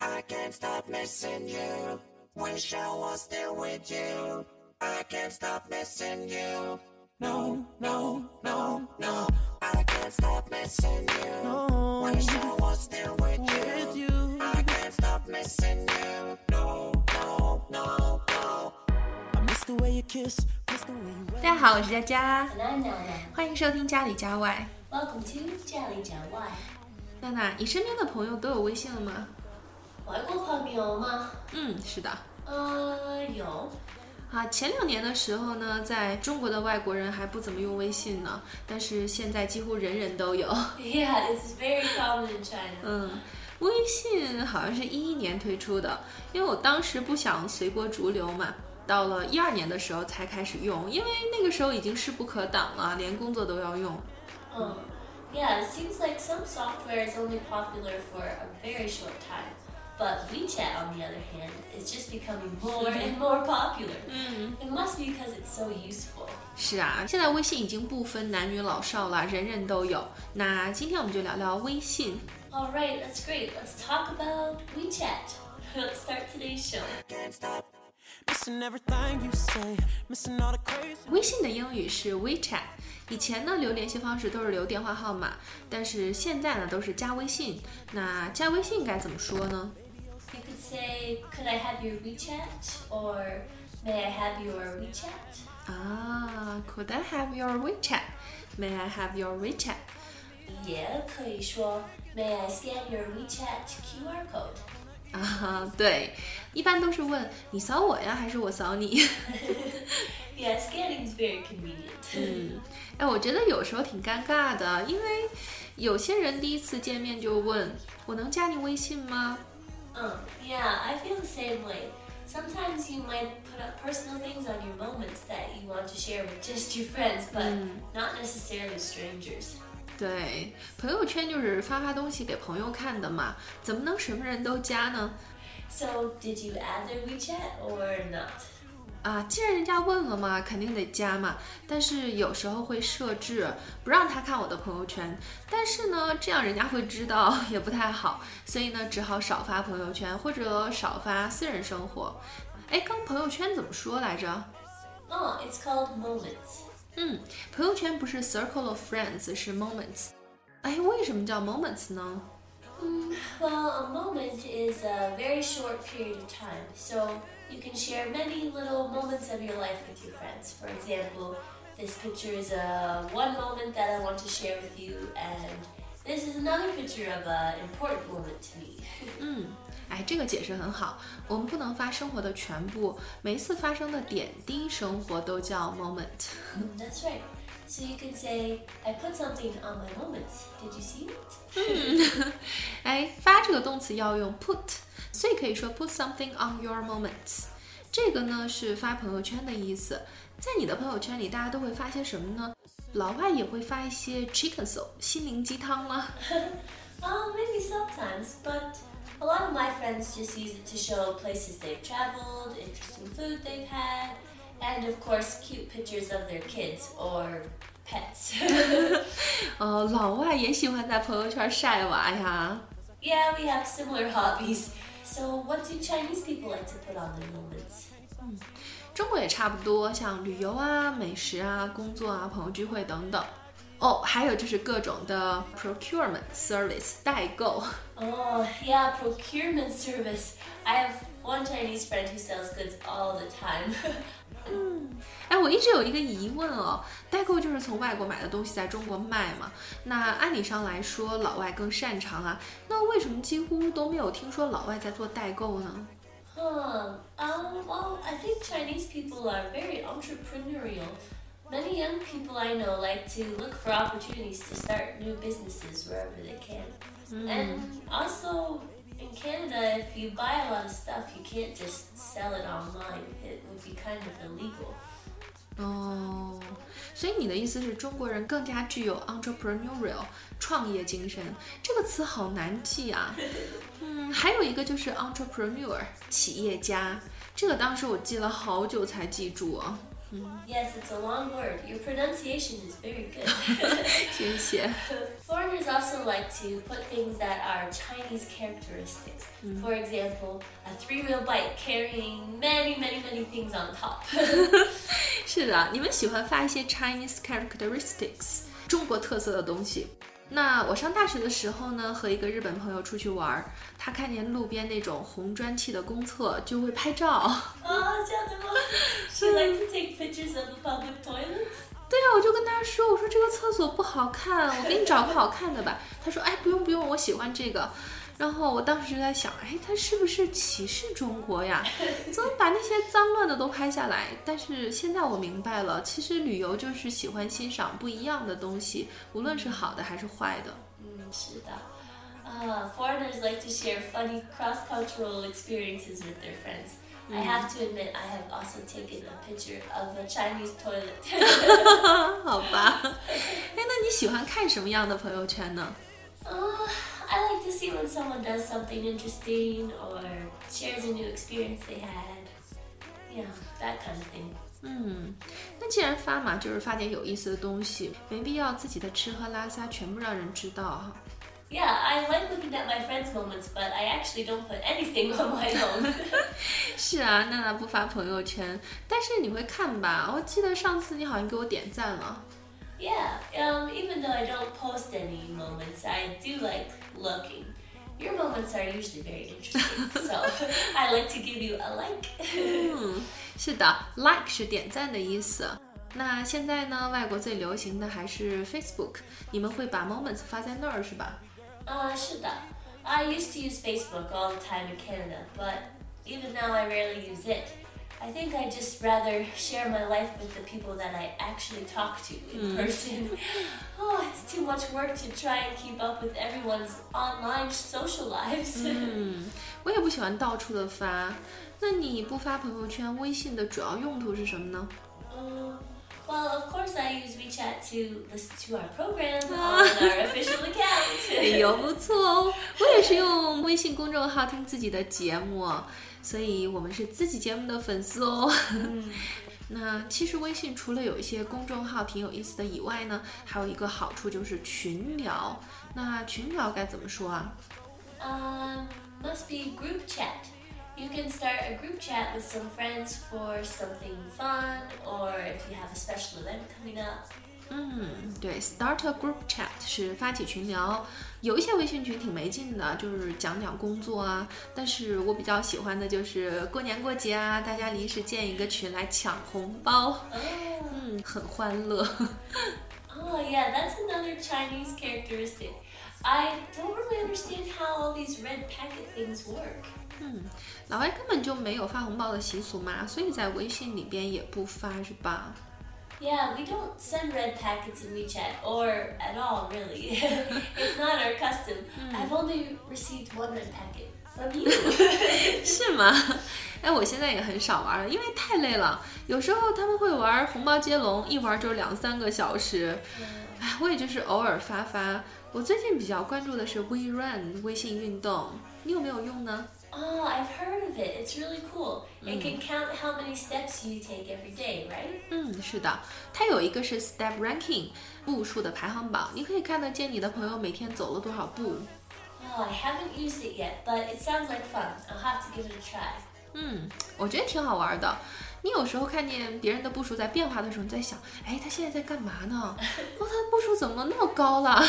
I can't stop missing you. Wish I was there with you. I can't stop missing you. No, no, no, no. I can't stop missing you. Wish I was there with you. I can't stop missing you. No, no, no, no. I miss the way you kiss, miss the 大家好，我是佳佳，欢迎收听家里家外。Welcome to 家里家外。娜娜，你身边的朋友都有微信了吗？外国朋友吗？嗯，是的。呃，有。啊，前两年的时候呢，在中国的外国人还不怎么用微信呢，但是现在几乎人人都有。 Yeah, it's very common in China. 嗯，微信好像是一一年推出的，因为我当时不想随波逐流嘛，到了一二年的时候才开始用，因为那个时候已经势不可挡了，连工作都要用。 Um, yeah, it seems like some software is only popular for a very short time. But WeChat, on the other hand, is just becoming more and more popular. It must be because it's so useful. 是啊，现在微信已经不分男女老少了，人人都有。那今天我们就聊聊微信。 All right, that's great. Let's talk about WeChat. Let's start today's show. Can't stop. missing everything you say, missing all the crazy. 微信的英语是 WeChat，以前呢留联系方式都是留电话号码，但是现在呢都是加微信。那加微信该怎么说呢？ You could say, Could I have your WeChat? Or May I have your WeChat? 啊，Could I have your WeChat? May I have your WeChat? 也可以说 May I scan your WeChat QR code? 啊，对，一般都是问你扫我呀，还是我扫你？ Yeah, scanning is very convenient. 嗯，哎，我觉得有时候挺尴尬的，因为有些人第一次见面就问我能加你微信吗？ Um, yeah, I feel the same way. Sometimes you might put up personal things on your moments that you want to share with just your friends, but not necessarily strangers. 对，朋友圈就是发发东西给朋友看的嘛，怎么能什么人都加呢？ So, did you add their WeChat or not? 啊，既然人家问了嘛，肯定得加嘛。但是有时候会设置不让他看我的朋友圈，但是呢，这样人家会知道也不太好，所以呢，只好少发朋友圈或者少发私人生活。哎，刚朋友圈怎么说来着？Oh, it's called Moments. 嗯，朋友圈不是 circle of friends，是 moments。哎，为什么叫 moments 呢？Well, a moment is a very short period of time, so you can share many little moments of your life with your friends. For example, this picture is a one moment that I want to share with you, and this is another picture of an important moment to me. 嗯，哎，这个解释很好。我们不能发生活的全部，每一次发生的点滴生活都叫 moment。 That's right. So you could say, I put something on my moments. Did you see it? 哎，发这个动词要用 put，所以可以说 put something on your moments。这个呢是发朋友圈的意思。在你的朋友圈里，大家都会发些什么呢？老外也会发一些 chicken soup 心灵鸡汤吗？ Oh, maybe sometimes, but a lot of my friends just use it to show places they've traveled, interesting food they've had, and of course, cute pictures of their kids or pets. 呃，老外也喜欢在朋友圈晒娃呀。 yeah, we have similar hobbies. So, what do Chinese people like to put on their moments? 中国也差不多，像旅游啊、美食啊、工作啊、朋友聚会等等。 哦，还有就是各种的 procurement service 代购。 Oh, yeah, procurement service. I have one Chinese friend who sells goods all the time. 哎，我一直有一个疑问哦，代购就是从外国买的东西在中国卖嘛？那按理上来说，老外更擅长啊，那为什么几乎都没有听说老外在做代购呢？ Huh. Um, well, I think Chinese people are very entrepreneurial. Many young people I know like to look for opportunities to start new businesses wherever they can. And also, in Canada, if you buy a lot of stuff, you can't just sell it online. It would be kind of illegal. 哦，所以你的意思是中国人更加具有 entrepreneurial 创业精神，这个词好难记啊。嗯，还有一个就是 entrepreneur 企业家，这个当时我记了好久才记住啊。 Yes, it's a long word. Your pronunciation is very good. 谢谢。 Foreigners also like to put things that are Chinese characteristics. For example, a three-wheel bike carrying many, many, many things on top. 是的，你们喜欢发一些 Chinese characteristics 中国特色的东西。 那我上大学的时候呢，和一个日本朋友出去玩儿，他看见路边那种红砖砌的公厕，就会拍照。oh, she like to take pictures of the public toilets. 对啊，我就跟他说，我说这个厕所不好看，我给你找个好看的吧。他说，哎，不用不用，我喜欢这个。然后我当时就在想，哎，他是不是歧视中国呀？怎么把那些脏乱的都拍下来？但是现在我明白了，其实旅游就是喜欢欣赏不一样的东西，无论是好的还是坏的。Mm, 是的. Uh, foreigners like to share funny cross-cultural experiences with their friends. I have to admit, I have also taken a picture of a Chinese toilet. 好吧，哎，那你喜欢看什么样的朋友圈呢？Uh, like to see when someone does something interesting or shares a new experience they had. Yeah, that kind of thing. 嗯，那既然发嘛，就是发点有意思的东西，没必要自己的吃喝拉撒全部让人知道哈。 Yeah, I like looking at my friends' moments, but I actually don't put anything on my own. 是啊，娜娜不发朋友圈，但是你会看吧？我记得上次你好像给我点赞了。 yeah, um, even though I don't post any moments, I do like looking. Your moments are usually very interesting, so I like to give you a like. 嗯，是的，like 是点赞的意思。那现在呢，外国最流行的还是 Facebook，你们会把 moments 发在那儿是吧？ Uh, 是的. I used to use Facebook all the time in Canada, but even now I rarely use it. I think I just rather share my life with the people that I actually talk to in person. Oh, it's too much work to try and keep up with everyone's online social lives. 嗯，我也不喜欢到处的发。那你不发朋友圈，微信的主要用途是什么呢？ Um, well, of course, I use WeChat to listen to our program on our official 哎 account. 呦，不错哦！我也是用微信公众号听自己的节目，所以我们是自己节目的粉丝哦。那其实微信除了有一些公众号挺有意思的以外呢，还有一个好处就是群聊。那群聊该怎么说啊？ Um, must be group chat. You can start a group chat with some friends for something fun or if you have a special event coming up. 嗯，对，start a group chat 是发起群聊。有一些微信群挺没劲的，就是讲讲工作啊。但是我比较喜欢的就是过年过节啊，大家临时建一个群来抢红包， Oh, 嗯，很欢乐。 oh yeah, that's another Chinese characteristic. I don't really understand how all these red packet things work. 老外根本就没有发红包的习俗嘛，所以在微信里边也不发，是吧？ Yeah, we don't send red packets in WeChat or at all, really. it's not our custom. I've only received one red packet from you. 是吗？哎，我现在也很少玩了，因为太累了。有时候他们会玩红包接龙，一玩就两三个小时。哎，我也就是偶尔发发。我最近比较关注的是 WeRun 微信运动，你有没有用呢？Oh, I've heard of it. It's really cool. It can count how many steps you take every day, right? 嗯，是的，它有一个是 Step Ranking 步数的排行榜，你可以看得见你的朋友每天走了多少步。Oh, I haven't used it yet, but it sounds like fun. I'll have to give it a try. 嗯，我觉得挺好玩的。 你有时候看见别人的步数在变化的时候，你在想，哎，他现在在干嘛呢？哦，他的步数怎么那么高了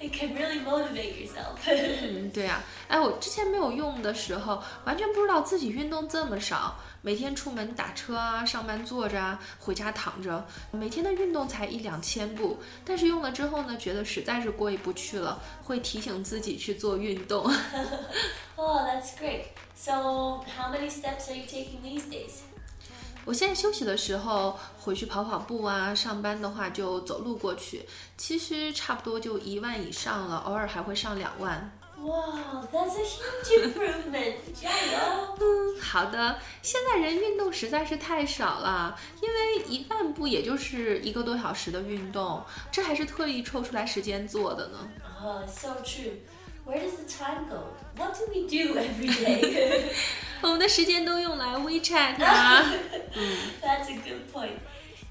？It can really motivate yourself. 嗯，对呀、哎，我之前没有用的时候，完全不知道自己运动这么少。每天出门打车啊，上班坐着啊，回家躺着，每天的运动才一两千步。但是用了之后呢，觉得实在是过意不去了，会提醒自己去做运动。oh, that's great. So, how many steps are you taking these days? 我现在休息的时候回去跑跑步啊，上班的话就走路过去，其实差不多就一万以上了，偶尔还会上两万。Wow, that's a huge improvement. Jayo. 嗯，好的。现在人运动实在是太少了，因为一万步也就是一个多小时的运动，这还是特意抽出来时间做的呢。Oh, it's so true. Where does the time go? What do we do every day? 我们的时间都用来 WeChat 啊。 That's a good point.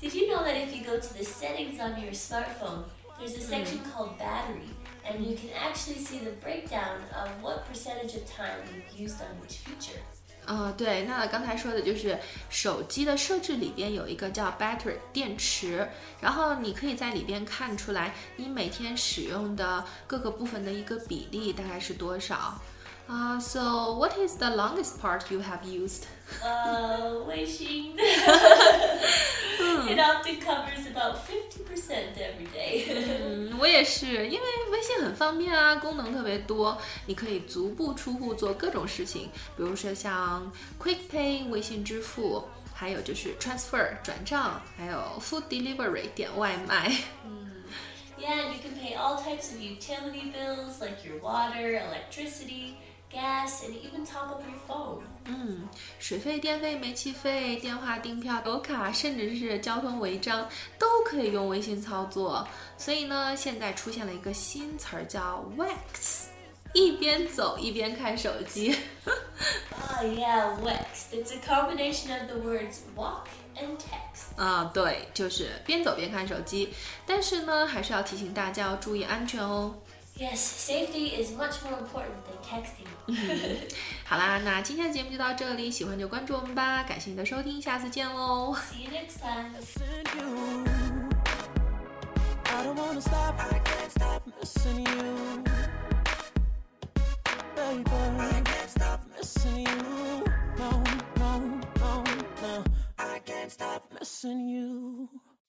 Did you know that if you go to the settings on your smartphone, there's a section called battery, and you can actually see the breakdown of what percentage of time you've used on each feature. 呃，对，那刚才说的就是手机的设置里边有一个叫 battery 电池，然后你可以在里边看出来你每天使用的各个部分的一个比例大概是多少。啊、s o what is the longest part you have used？ Uh, wishing. it often covers about 50% every day. 嗯，我也是，因为微信很方便啊，功能特别多，你可以足不出户做各种事情，比如说像 Quick Pay 微信支付，还有就是 Transfer 转账，还有 Food Delivery 点外卖。 yeah, and you can pay all types of utility bills like your water, electricity, Gas, and even top up your phone. 嗯，水费、电费、煤气费、电话订票、油卡，甚至是交通违章，都可以用微信操作。所以呢，现在出现了一个新词儿叫 Wax，一边走一边看手机。Oh yeah, Wex. It's a combination of the words walk and text. 啊，对，就是边走边看手机。但是呢，还是要提醒大家要注意安全哦。Yes, safety is much more important than texting. 好啦，那今天的节目就到这里，喜欢就关注我们吧。感谢你的收听，下次见喽。 See you next time.